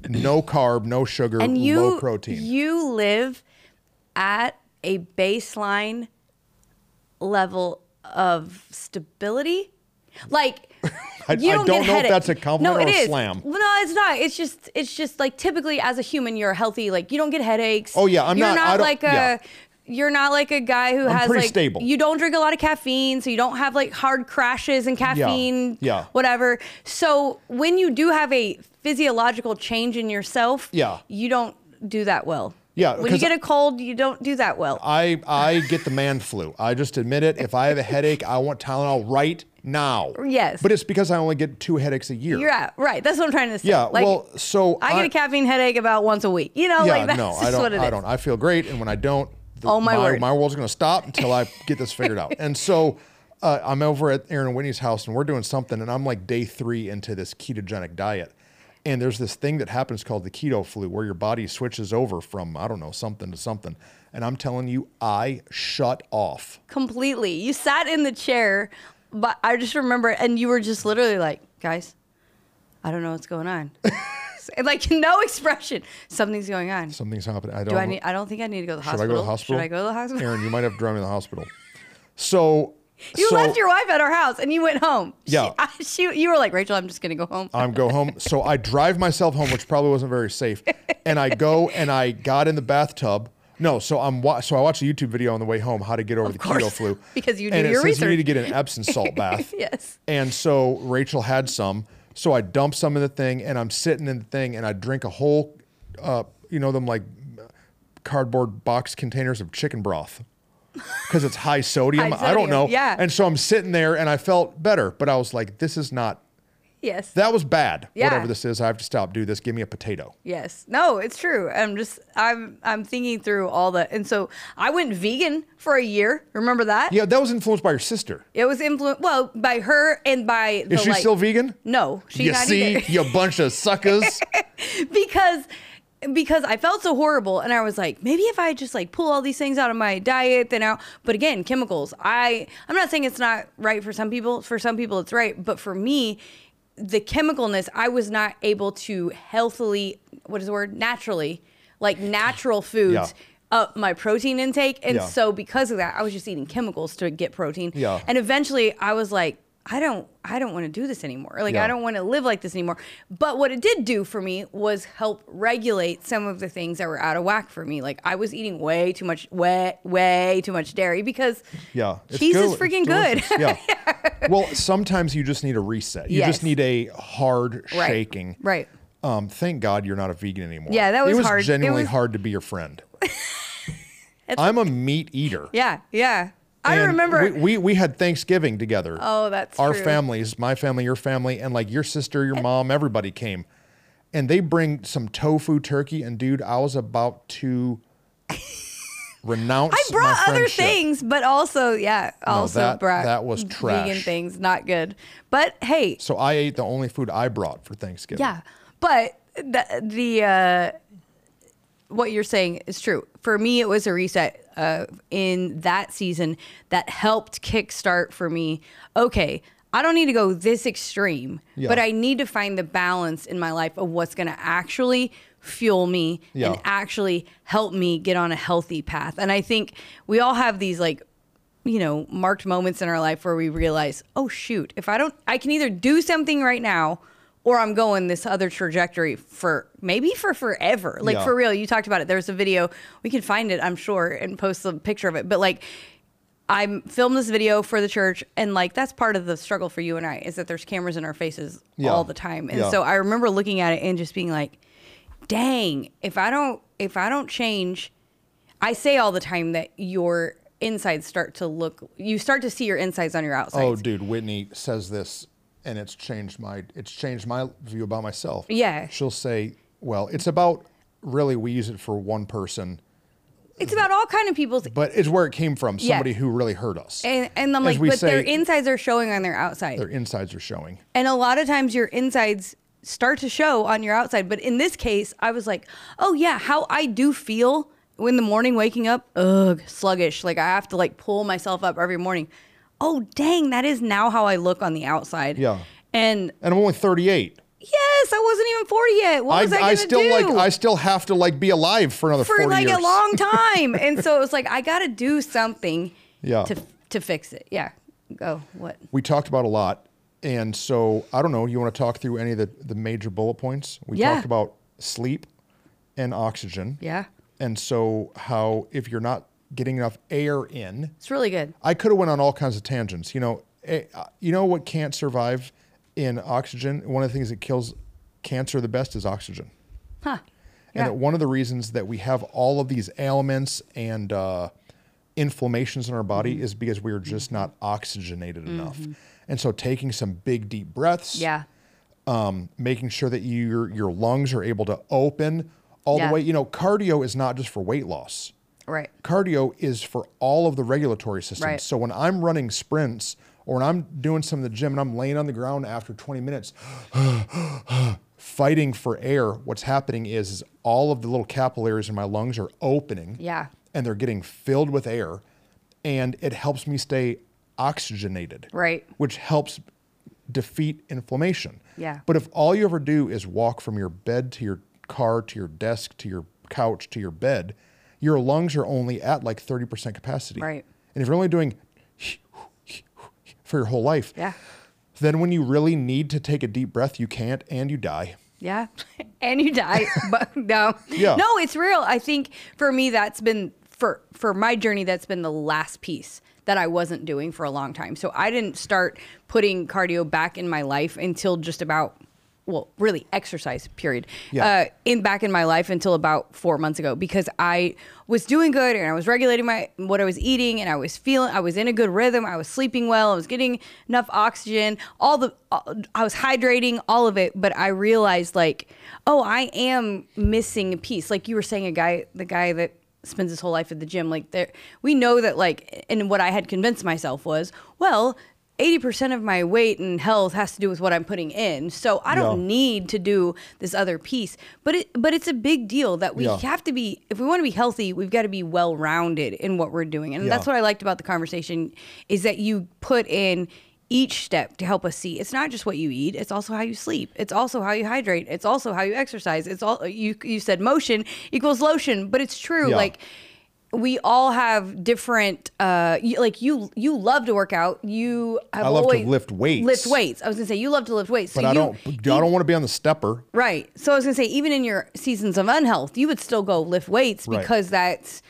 no carb, no sugar, and you low protein. you live at a baseline level of stability like I- you don't, don't get know if that's a compliment no, or it a is. slam. No, it's not. It's just it's just like typically as a human you're healthy. Like you don't get headaches. Oh, yeah, I'm you're not- I don't- like a yeah. You're not like a guy who I'm has like stable. you don't drink a lot of caffeine, so you don't have like hard crashes and caffeine, yeah. whatever. So when you do have a physiological change in yourself, Yeah. you don't do that well. Yeah, When you get a cold, you don't do that well. I I get the man flu. I just admit it. If I have a headache, I want Tylenol right now. Yes. But it's because I only get two headaches a year. You're right. That's what I'm trying to say. Yeah. Like, well, so I get a caffeine headache about once a week. You know, Yeah, like that's no, I don't. what it is. I don't. I feel great, and when I don't, the, Oh, my word. my world's going to stop until I get this figured out. And so, uh, I'm over at Aaron and Whitney's house, and we're doing something, and I'm like day three into this ketogenic diet, and there's this thing that happens called the keto flu, where your body switches over from I don't know something to something, and I'm telling you, I shut off. completely. You sat in the chair, but I just remember, and you were just literally like, guys, I don't know what's going on. And, like no expression. Something's going on. Something's happening. I don't. Do I need? I don't think I need to go to the Should I hospital. go to the hospital? Should I go to the hospital? Aaron, you might have to drive me to the hospital. So You so left your wife at our house and you went home. Yeah. She, I, she, you were like, Rachel, I'm just gonna go home. I'm go home. So I drive myself home, which probably wasn't very safe. And I go and I got in the bathtub. No, so I'm wa- so I watched a YouTube video on the way home how to get over the keto flu because you and do it your says you need to get an Epsom salt bath. yes. And so Rachel had some. So I dump some in the thing and I'm sitting in the thing and I drink a whole, uh, you know, them like cardboard box containers of chicken broth because it's high sodium. High I don't know. yeah. And so I'm sitting there and I felt better, but I was like, this is not, Yes. that was bad. Yeah. Whatever this is, I have to stop. Do this. Give me a potato. Yes. No, it's true. I'm just I'm I'm thinking through all the and so I went vegan for a year. Remember that? Yeah, that was influenced by your sister. It was influenced well by her and by the Is she like, still vegan? No, she's you not see, either. you bunch of suckers. because because I felt so horrible and I was like, maybe if I just like pull all these things out of my diet, then out. But again, chemicals. I I'm not saying it's not right for some people. For some people, it's right. But for me, the chemicalness, I was not able to healthily. What is the word? Naturally, like natural foods. Yeah. Up my protein intake, and Yeah. so because of that, I was just eating chemicals to get protein. Yeah. And eventually, I was like, I don't, I don't want to do this anymore. Like, Yeah. I don't want to live like this anymore. But what it did do for me was help regulate some of the things that were out of whack for me. Like, I was eating way too much, way, way too much dairy because Yeah. cheese is freaking good. Yeah. well, sometimes you just need a reset. You Yes. just need a hard Right. shaking. Right. Um, thank God you're not a vegan anymore. Yeah, that was it was hard. Genuinely was- hard to be your friend. I'm a meat eater. Yeah. Yeah. I And remember. we, we we had Thanksgiving together. Oh, that's our true. families, my family, your family, and like your sister, your mom, everybody came, and they bring some tofu turkey, and dude, I was about to renounce. I brought other things, but also, yeah, also that- brought that was trash. vegan things. Not good. But hey, So I ate the only food I brought for Thanksgiving. Yeah, but the the uh, what you're saying is true. For me, it was a reset uh, in that season that helped kickstart for me. Okay, I don't need to go this extreme, Yeah. but I need to find the balance in my life of what's going to actually fuel me Yeah. and actually help me get on a healthy path. And I think we all have these like you know, marked moments in our life where we realize, oh shoot, if I don't, I can either do something right now or I'm going this other trajectory for maybe for forever. Like Yeah. for real, you talked about it. There's a video, we can find it, I'm sure, and post a picture of it. But like, I filmed this video for the church, and like that's part of the struggle for you and I is that there's cameras in our faces Yeah. all the time. And Yeah. so I remember looking at it and just being like, dang, if I don't if I don't change I say all the time that your insides start to look. You start to see your insides on your oh, outsides. Oh, dude, Whitney says this, and it's changed my it's changed my view about myself. Yeah. she'll say, "Well, it's about really we use it for one person, It's about all kind of people's but it's where it came from. Yeah. Somebody who really hurt us. and and I'm As like, but their insides are showing on their outside. Their insides are showing. And a lot of times your insides start to show on your outside. But in this case, I was like, oh yeah, how I do feel in the morning waking up, ugh, sluggish. Like I have to like pull myself up every morning. Oh dang, that is now how I look on the outside. Yeah. And And I'm only 38. yes, I wasn't even 40 yet. What was I, gonna still do? like I still have to like be alive for another for 40 like years. a long time. and so it was like I gotta do something Yeah. to to fix it. Yeah. Go. What? we talked about a lot. And so I don't know, you want to talk through any of the, the major bullet points? We Yeah. talked about sleep and oxygen. Yeah. And so how if you're not getting enough air in, It's really good. I could have went on all kinds of tangents. You know, eh, uh, you know what can't survive in oxygen? One of the things that kills cancer the best is oxygen. Huh. And Yeah. that one of the reasons that we have all of these ailments and uh, inflammations in our body Mm-hmm. is because we are just not oxygenated enough. And so taking some big deep breaths, Yeah. um, making sure that your your lungs are able to open all Yeah. the way. You know, cardio is not just for weight loss Right. cardio is for all of the regulatory systems. Right. So when I'm running sprints or when I'm doing some in the gym and I'm laying on the ground after 20 minutes, fighting for air, what's happening is, is all of the little capillaries in my lungs are opening Yeah. and they're getting filled with air and it helps me stay oxygenated. Right. Which helps defeat inflammation. Yeah. But if all you ever do is walk from your bed to your car to your desk to your couch to your bed, your lungs are only at like 30% capacity. Right. And if you're only doing for your whole life, Yeah. then when you really need to take a deep breath, you can't and you die. Yeah. and you die. but no. Yeah. No, it's real. I think for me that's been for for my journey that's been the last piece that I wasn't doing for a long time. So I didn't start putting cardio back in my life until just about well, really exercise period. Yeah. Uh, in back in my life until about 4 months ago because I was doing good and I was regulating my what I was eating and I was feeling I was in a good rhythm. I was sleeping well. I was getting enough oxygen. All the all- I was hydrating, all of it, but I realized like, oh, I am missing a piece. Like you were saying a guy the guy that spends his whole life at the gym like there we know that like and what I had convinced myself was, well, 80% of my weight and health has to do with what I'm putting in. So I don't Yeah. need to do this other piece. But it but it's a big deal that we Yeah. have to be if we want to be healthy, we've got to be well rounded in what we're doing. And that's what I liked about the conversation is that you put in each step to help us see it's not just what you eat it's also how you sleep it's also how you hydrate it's also how you exercise it's all you you said motion equals lotion but it's true Yeah. like we all have different uh you, like you you love to work out you have I love to lift weights. lift weights i was gonna say you love to lift weights But so I you, don't I don't want to be on the stepper. Right. So I was gonna say, even in your seasons of unhealth, you would still go lift weights Right. because that's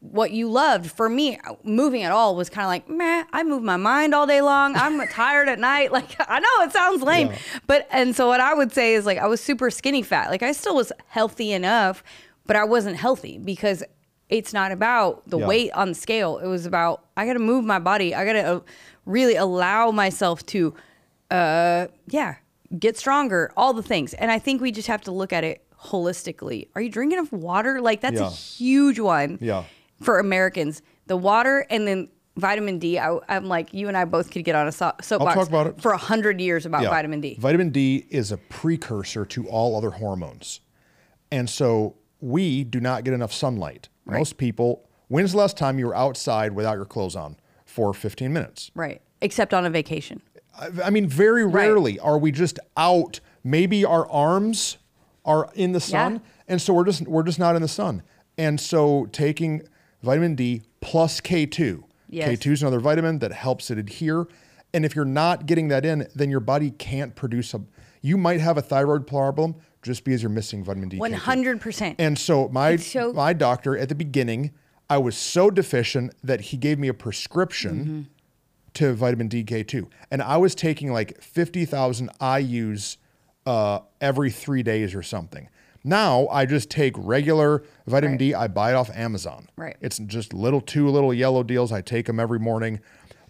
what you loved. For me, moving at all was kind of like, meh. I move my mind all day long. I'm tired at night. Like I know it sounds lame, Yeah. but and so what I would say is like I was super skinny fat. Like I still was healthy enough, but I wasn't healthy because it's not about the Yeah. weight on the scale. It was about I got to move my body. I got to uh, really allow myself to uh yeah get stronger all the things and i think we just have to look at it holistically are you drinking enough water like that's Yeah. a huge one Yeah. for americans the water and then vitamin d I, i'm like you and i both could get on a so- soapbox talk about it. for a hundred years about Yeah. vitamin d Vitamin D is a precursor to all other hormones. And so we do not get enough sunlight. Most people, when's the last time you were outside without your clothes on for 15 minutes? right except on a vacation I, I mean, very rarely are we just out. Maybe our arms are in the sun, Yeah. and so we're just we're just not in the sun. And so taking vitamin D plus K2. Yes. K2 is another vitamin that helps it adhere. And if you're not getting that in, then your body can't produce a. You might have a thyroid problem just because you're missing vitamin D. K2. 100% And so my so- my doctor at the beginning, I was so deficient that he gave me a prescription Mm-hmm. to vitamin DK2, and I was taking like fifty thousand IU's uh, every three days or something. Now I just take regular vitamin Right. D. I buy it off Amazon. Right. It's just little two little yellow deals. I take them every morning.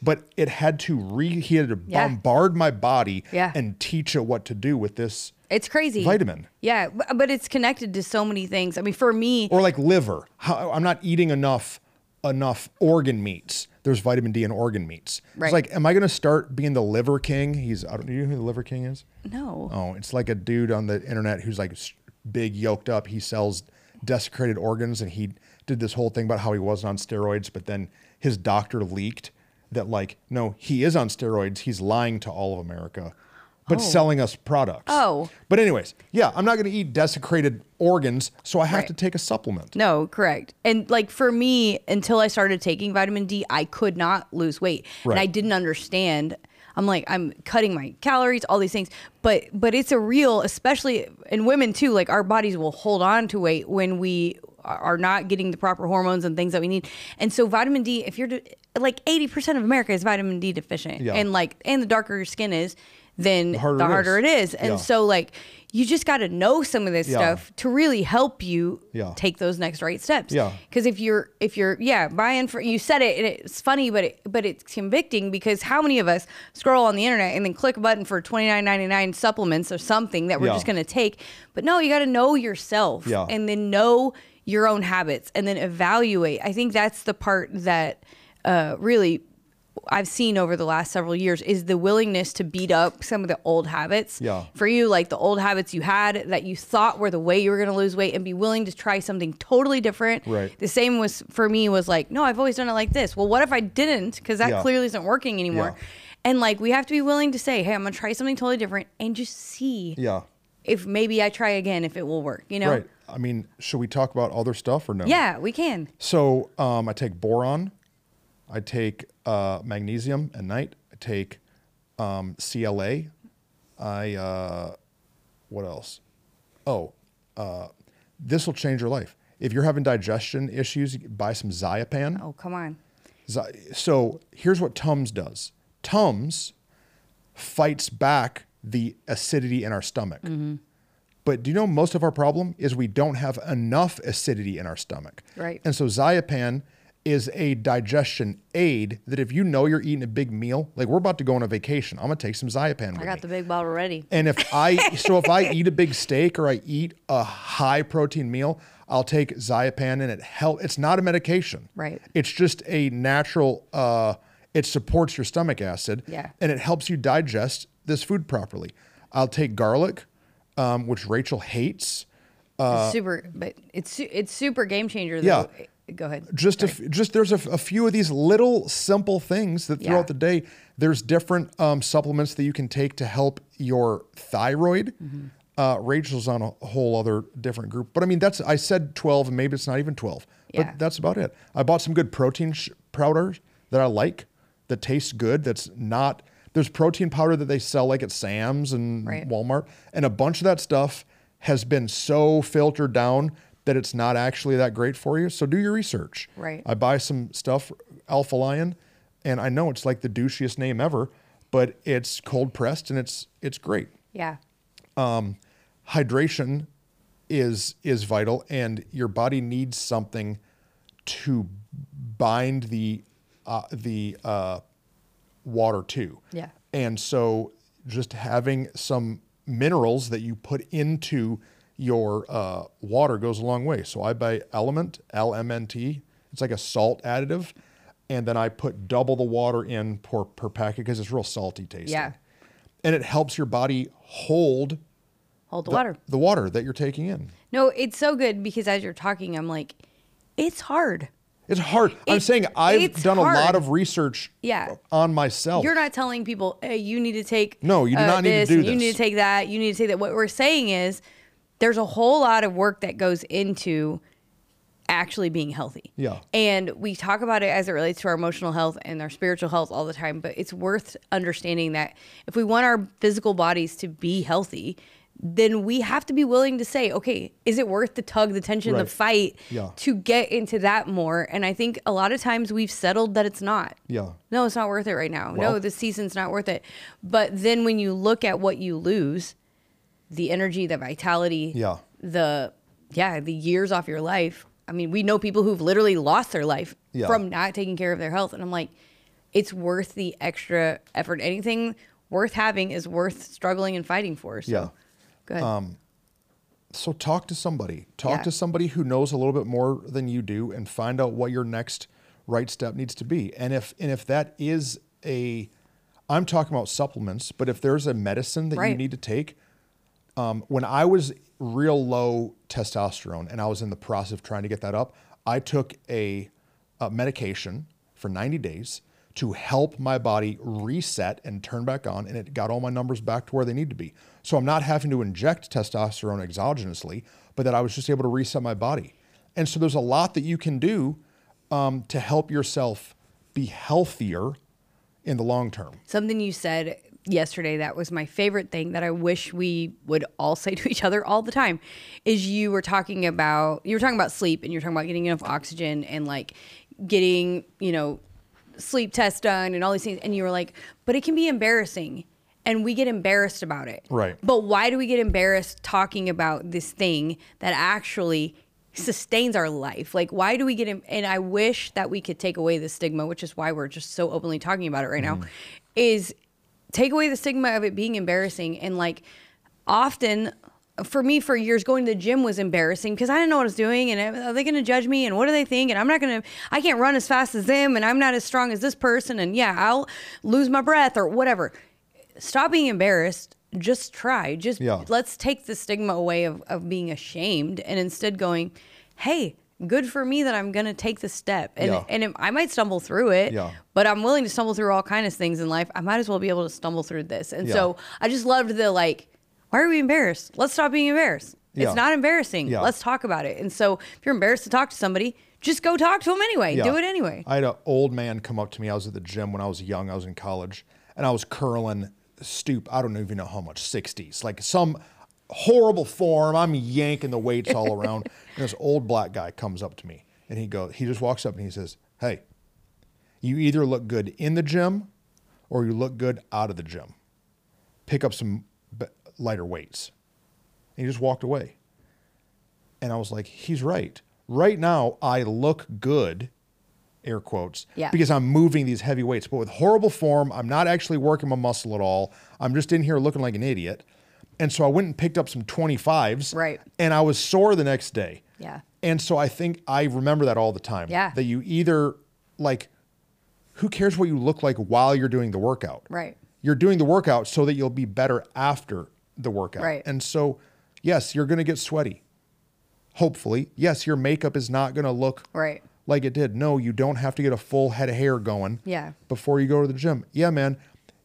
But it had to re he had to Yeah. bombard my body Yeah. and teach it what to do with this It's crazy. vitamin. Yeah, but it's connected to so many things. I mean, for me, Or like liver. How, I'm not eating enough enough organ meats. There's vitamin D in organ meats. Right. It's like, am I going to start being the liver king? He's I don't. You know who the liver king is? no. Oh, it's like a dude on the internet who's like big, yoked up. He sells desiccated organs, and he did this whole thing about how he wasn't on steroids, but then his doctor leaked that like, no, he is on steroids. He's lying to all of America, but Oh. selling us products. Oh. but anyways, yeah, I'm not going to eat desiccated organs, so I have Right. to take a supplement. No, correct. And like for me, until I started taking vitamin D, I could not lose weight. And I didn't understand. I'm like, I'm cutting my calories, all these things. But but it's a real, especially in women too, like our bodies will hold on to weight when we are not getting the proper hormones and things that we need. And so vitamin D, if you're like 80% of America is vitamin D deficient. Yeah. And like and the darker your skin is, then the harder harder, it it is. is. And Yeah. so like you just got to know some of this Yeah. stuff to really help you Yeah. take those next right steps. Yeah. Because if you're if you're yeah buying for you said it and it's funny but it but it's convicting because how many of us scroll on the internet and then click a button for twenty nine ninety nine supplements or something that we're Yeah. just gonna take. But no, you got to know yourself Yeah. and then know your own habits and then evaluate. I think that's the part that uh, really. I've seen over the last several years is the willingness to beat up some of the old habits Yeah. for you, like the old habits you had that you thought were the way you were going to lose weight, and be willing to try something totally different. Right. The same was for me was like, no, I've always done it like this. Well, what if I didn't? Because that Yeah. clearly isn't working anymore. Yeah. And like we have to be willing to say, hey, I'm going to try something totally different and just see Yeah. if maybe I try again if it will work. You know? Right. I mean, should we talk about other stuff or no? Yeah, we can. So um, I take boron, I take uh, magnesium at night. I take um, CLA. I uh, what else? Oh, uh, this will change your life. If you're having digestion issues, buy some Zypan. Oh, come on. So here's what Tums does. Tums fights back the acidity in our stomach. But do you know most of our problem is we don't have enough acidity in our stomach. Right. And so Zypan is a digestion aid that if you know you're eating a big meal, like we're about to go on a vacation, I'm gonna take some Zypan with I got me. the big bottle ready. And if I so if I eat a big steak or I eat a high protein meal, I'll take Zypan and it help. It's not a medication. Right. It's just a natural. Uh, it supports your stomach acid. Yeah. And it helps you digest this food properly. I'll take garlic, um, which Rachel hates. it's super, but it's it's super game changer. Though. Uh, Yeah. Go ahead. Just a f just there's a, f- a few of these little simple things that throughout Yeah. the day there's different um, supplements that you can take to help your thyroid. Mm-hmm. Uh, Rachel's on a whole other different group, but I mean that's I said twelve and maybe it's not even twelve, Yeah. but that's about it. I bought some good protein sh- powders that I like that tastes good. That's not there's protein powder that they sell like at Sam's and Right. Walmart, and a bunch of that stuff has been so filtered down that it's not actually that great for you. So do your research. Right. I buy some stuff, Alpha Lion, and I know it's like the douchiest name ever, but it's cold pressed and it's it's great. Yeah. Um, hydration is is vital, and your body needs something to bind the uh, the uh, water to. Yeah. And so just having some minerals that you put into your uh, water goes a long way. So I buy Element, LMNT. It's like a salt additive. And then I put double the water in per, per packet because it's real salty tasting. Yeah. And it helps your body hold Hold the, the water. the water that you're taking in. No, it's so good because as you're talking, I'm like, it's hard. It's hard. I'm saying I've done a lot of research Yeah. on myself. You're not telling people, hey, you need to take. No, you do uh, not need to this, do and You need to take that. You need to take that. What we're saying is, there's a whole lot of work that goes into actually being healthy. Yeah. And we talk about it as it relates to our emotional health and our spiritual health all the time, but it's worth understanding that if we want our physical bodies to be healthy, then we have to be willing to say, okay, is it worth the tug, the tension, the fight Yeah. to get into that more? And I think a lot of times we've settled that it's not. Yeah. No, it's not worth it right now. no, Well- this season's not worth it. But then when you look at what you lose, the energy, the vitality, Yeah. the yeah the years off your life. I mean, we know people who've literally lost their life Yeah. from not taking care of their health, and I'm like, it's worth the extra effort. Anything worth having is worth struggling and fighting for. So, Yeah. Go ahead. Um, so talk to somebody. Talk Yeah. to somebody who knows a little bit more than you do and find out what your next right step needs to be. And if and if that is a I'm talking about supplements, but if there's a medicine that you need to take, um, when I was real low testosterone and I was in the process of trying to get that up, I took a, a medication for 90 days to help my body reset and turn back on, and it got all my numbers back to where they need to be. So I'm not having to inject testosterone exogenously, but that I was just able to reset my body. And so there's a lot that you can do um, to help yourself be healthier in the long term. Something you said yesterday that was my favorite thing that I wish we would all say to each other all the time is you were talking about you were talking about sleep and you're talking about getting enough oxygen and like getting, you know, sleep tests done and all these things and you were like, but it can be embarrassing and we get embarrassed about it. Right. But why do we get embarrassed talking about this thing that actually sustains our life? Like, why do we get? And I wish that we could take away the stigma, which is why we're just so openly talking about it right now. Mm-hmm. Is take away the stigma of it being embarrassing and like often. For me, for years, going to the gym was embarrassing because I didn't know what I was doing, and uh, are they going to judge me? And what do they think? And I'm not going to, I can't run as fast as them, and I'm not as strong as this person, and yeah, I'll lose my breath or whatever stop being embarrassed just try just Yeah. let's take the stigma away of, of being ashamed and instead going hey good for me that i'm gonna take the step. And, Yeah. and it, i might stumble through it Yeah. but i'm willing to stumble through all kinds of things in life. I might as well be able to stumble through this. And Yeah. so i just loved the like why are we embarrassed? Let's stop being embarrassed. It's not embarrassing. Let's talk about it. And so if you're embarrassed to talk to somebody just go talk to them anyway. Do it anyway. I had an old man come up to me. I was at the gym when I was young. I was in college, and I was curling stoop. I don't even know how much, sixties, like some horrible form. I'm yanking the weights all around, and this old black guy comes up to me, and he goes, he just walks up and he says, "Hey, you either look good in the gym, or you look good out of the gym. Pick up some b- lighter weights." And he just walked away. And I was like, he's right. Right now, I look good, air quotes, Yeah. because I'm moving these heavy weights. But with horrible form, I'm not actually working my muscle at all. I'm just in here looking like an idiot. And so I went and picked up some 25s. Right. And I was sore the next day. Yeah. And so I think I remember that all the time. Yeah. That you either, like, who cares what you look like while you're doing the workout? Right. You're doing the workout so that you'll be better after the workout. Right. And so, yes, you're going to get sweaty. Hopefully. Yes, your makeup is not going to look right like it did. No, you don't have to get a full head of hair going Yeah. before you go to the gym. Yeah, man,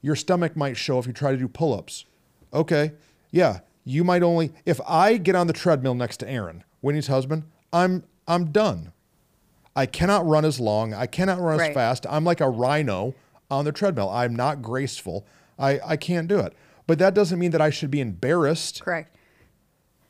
your stomach might show if you try to do pull ups. Okay. Yeah, you might only, if I get on the treadmill next to Aaron, Winnie's husband, I'm, I'm done. I cannot run as long. I cannot run Right. as fast. I'm like a rhino on the treadmill. I'm not graceful. I, I can't do it. But that doesn't mean that I should be embarrassed. Correct.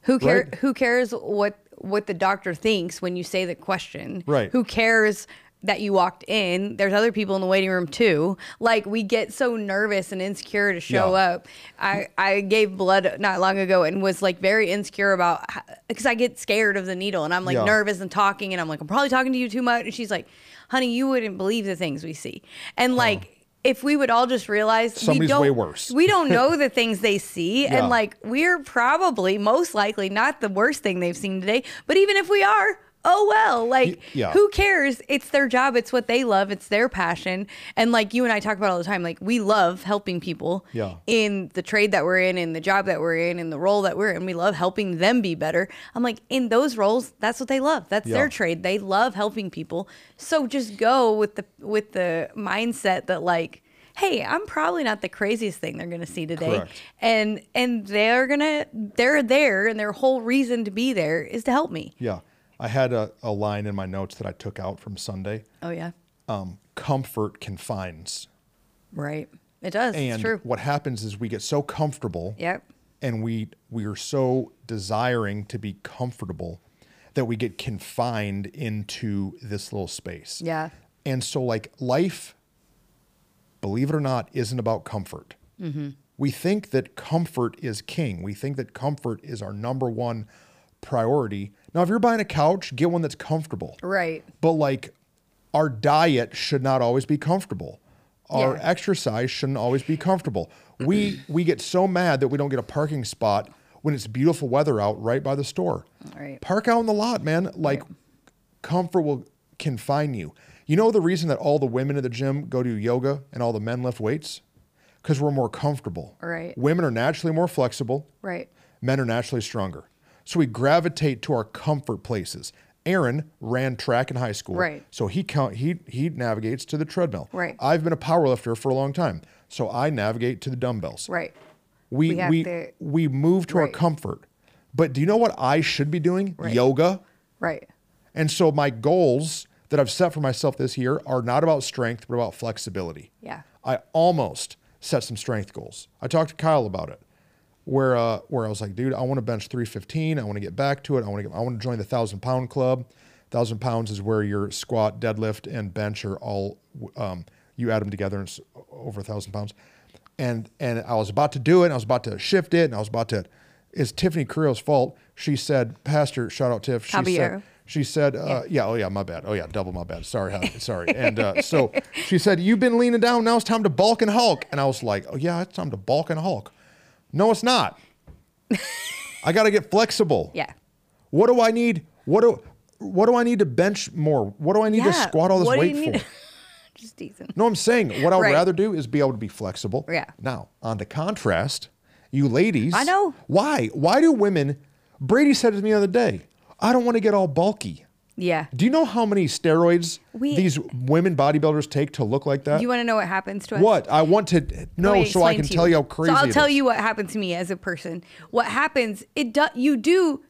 Who care? Right. Who cares what what the doctor thinks when you say the question? Right. Who cares that you walked in? There's other people in the waiting room too. Like we get so nervous and insecure to show Yeah. up. I I gave blood not long ago and was like very insecure about because I get scared of the needle and I'm like Yeah. nervous and talking and I'm like I'm probably talking to you too much and she's like, honey, you wouldn't believe the things we see and like. If we would all just realize we Somebody's don't, way worse. we don't know the things they see, Yeah. and like we're probably most likely not the worst thing they've seen today. But even if we are, oh well. Like yeah. who cares? It's their job. It's what they love. It's their passion. And like you and I talk about all the time, like we love helping people Yeah. in the trade that we're in, in the job that we're in, in the role that we're in. We love helping them be better. I'm like in those roles, that's what they love. That's Yeah. their trade. They love helping people. So just go with the with the mindset that like hey i'm probably not the craziest thing they're going to see today Correct. and and they're gonna they're there and their whole reason to be there is to help me Yeah. I had a, a line in my notes that I took out from Sunday. oh yeah Um, comfort confines. right it does And it's true what happens is we get so comfortable yep and we we are so desiring to be comfortable that we get confined into this little space. yeah And so like life, believe it or not, isn't about comfort. We think that comfort is king. We think that comfort is our number one priority. Now, if you're buying a couch, get one that's comfortable. Right. But like our diet should not always be comfortable. Our Yeah. exercise shouldn't always be comfortable. We we get so mad that we don't get a parking spot when it's beautiful weather out right by the store. Right. Park out in the lot, man. Like comfort will confine you. You know the reason that all the women at the gym go to yoga and all the men lift weights? Because we're more comfortable. Right. Women are naturally more flexible Right. men are naturally stronger. So we gravitate to our comfort places. Aaron ran track in high school. Right. So he count he he navigates to the treadmill. Right. I've been a power lifter for a long time. So I navigate to the dumbbells. Right. We We we to- we move to our comfort. But do you know what I should be doing? Right. Yoga. Right. And so my goals that I've set for myself this year are not about strength, but about flexibility. Yeah. I almost set some strength goals. I talked to Kyle about it, where uh, where I was like, dude, I want to bench 315. I want to get back to it. I want to get, I want to join the thousand pound club. Thousand pounds is where your squat, deadlift, and bench are all um, you add them together and it's over a thousand pounds. And and I was about to do it. And I was about to shift it. And I was about to. It's Tiffany Carrillo's fault. She said, Pastor, shout out Tiff. She said, Caballero. she said, uh, yeah. oh yeah, my bad. Oh yeah, double my bad. Sorry, sorry. And uh, so she said, you've been leaning down. Now it's time to bulk and hulk. And I was like, oh yeah, it's time to bulk and hulk. No, it's not. I got to get flexible. Yeah. What do I need? What do what do I need to bench more? What do I need to squat all this What weight for? Just decent. No, I'm saying what I would Right. rather do is be able to be flexible. Yeah. Now, on the contrast, you ladies. I know. Why? Why do women? Brady said to me the other day, I don't want to get all bulky. Yeah. Do you know how many steroids We- these women bodybuilders take to look like that? You want to know what happens to us? what? I want to know so I can tell you how crazy So I'll tell is. you what happened to me as a person. What happens? It do, you do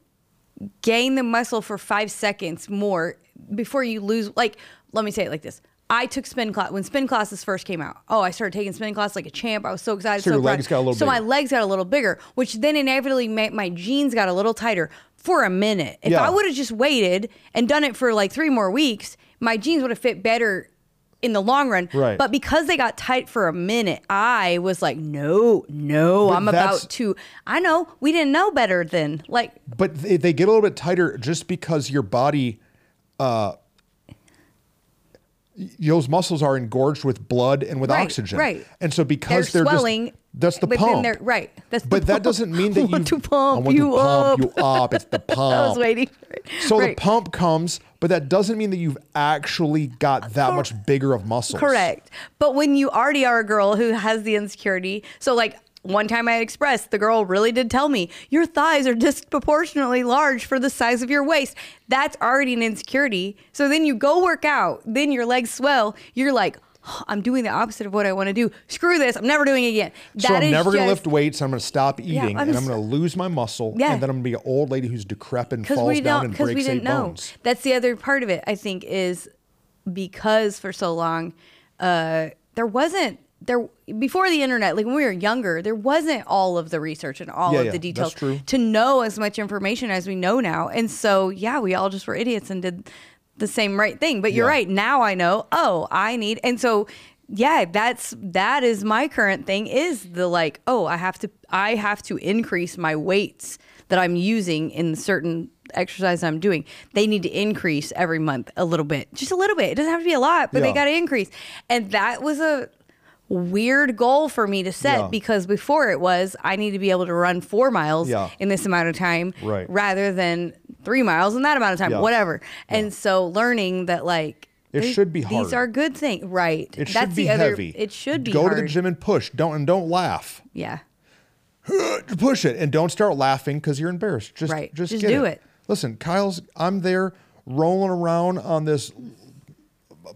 gain the muscle for five seconds more before you lose. Like, let me say it like this. I took spin class when spin classes first came out. Oh, I started taking spin class like a champ. I was so excited. So So, your proud. legs got a little So my legs got a little bigger, which then inevitably made my jeans got a little tighter for a minute. If Yeah. I would have just waited and done it for like three more weeks, my jeans would have fit better in the long run. Right. But because they got tight for a minute, I was like, no, no, But I'm about to. I know we didn't know better then. Like, but they, they get a little bit tighter just because your body, uh, those muscles are engorged with blood and with Right, oxygen. right. And so because they're they're, swelling. just, that's the pump. they're, right. That's the But that pump. doesn't mean that you want to pump I want you to pump up. you up. It's the pump. I was waiting for it. So Right. the pump comes, but that doesn't mean that you've actually got that much bigger of muscles. Correct. But when you already are a girl who has the insecurity, so like one time I had expressed, the girl really did tell me, your thighs are disproportionately large for the size of your waist. That's already an insecurity. So then you go work out, then your legs swell. You're like, "Oh, I'm doing the opposite of what I want to do. Screw this. I'm never doing it again. So I'm is never going to lift weights. I'm going to stop eating, I'm and I'm going to lose my muscle, Yeah. and then I'm going to be an old lady who's decrepit and falls down and breaks we didn't eight know bones. that's the other part of it i think is because for so long uh there wasn't there before the internet like when we were younger there wasn't all of the research and all Yeah, of the details to know as much information as we know now and so yeah we all just were idiots and did the same right thing but you're Yeah. right. Now i know oh i need and so yeah that's that is my current thing is the like oh i have to i have to increase my weights that i'm using in certain exercise i'm doing. They need to increase every month a little bit just a little bit. It doesn't have to be a lot but they got to increase. And that was a weird goal for me to set Yeah. because before it was i need to be able to run four miles Yeah. in this amount of time Right. rather than three miles in that amount of time Yeah. whatever and so learning that like It they- should be These are good things, right? It should That's be the other. heavy. It should be Go hard. to the gym and push. Don't and don't laugh. Yeah, push it and don't start laughing because you're embarrassed. Just Right. just, Just get do it. it. Listen, Kyle's. I'm there rolling around on this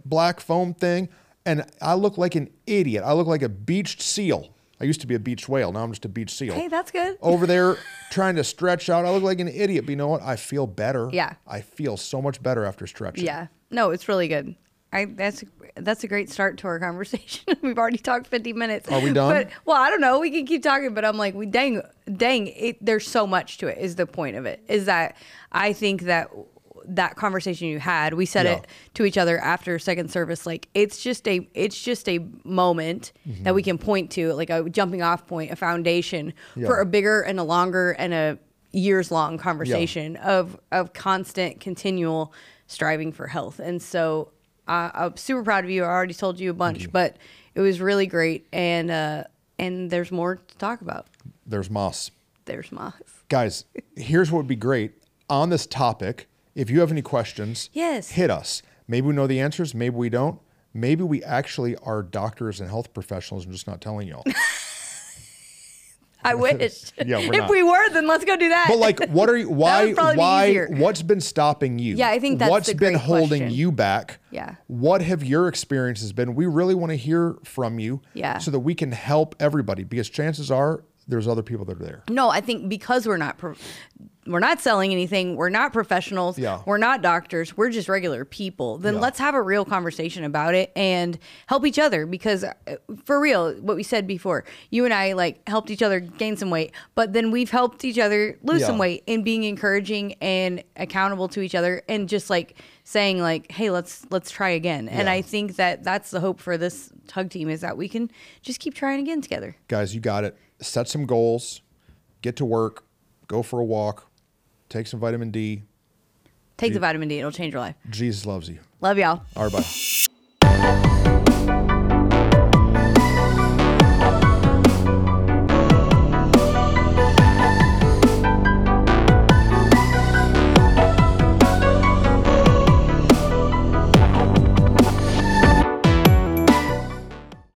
black foam thing, and I look like an idiot. I look like a beached seal. I used to be a beached whale. Now I'm just a beached seal. Hey, that's good. Over there trying to stretch out. I look like an idiot, but you know what? I feel better. Yeah. I feel so much better after stretching. yeah. No, it's really good. I that's that's a great start to our conversation. We've already talked 50 minutes. Are we done? But well, I don't know. We can keep talking, but I'm like, we dang, dang. It, there's so much to it. Is the point of it? Is that I think that that conversation you had, we said Yeah. it to each other after second service. Like it's just a it's just a moment Mm-hmm. that we can point to, like a jumping off point, a foundation Yeah. for a bigger and a longer and a years long conversation of of constant, continual striving for health. And so uh, I'm super proud of you. I already told you a bunch, but it was really great. And uh, and there's more to talk about. There's moss. There's Moss. Guys, here's what would be great on this topic. If you have any questions, Yes. hit us. Maybe we know the answers, maybe we don't. Maybe we actually are doctors and health professionals and just not telling y'all. I wish. Yeah, if not. we were, then let's go do that. But like, what are you? Why? would probably be Why? What's been stopping you? Yeah, I think that's what's been holding question. you back. Yeah. What have your experiences been? We really want to hear from you. Yeah. So that we can help everybody because chances are there's other people that are there. No, I think because we're not we're not selling anything, we're not professionals, Yeah. we're not doctors, we're just regular people. Then Yeah. let's have a real conversation about it and help each other because uh, for real, what we said before, you and I like helped each other gain some weight, but then we've helped each other lose Yeah. some weight in being encouraging and accountable to each other and just like saying like, "Hey, let's let's try again." And I think that that's the hope for this tug team is that we can just keep trying again together. Guys, you got it. Set some goals. Get to work. Go for a walk. Take some vitamin D. Take the vitamin D, it'll change your life. Jesus loves you. Love y'all. All right, bye.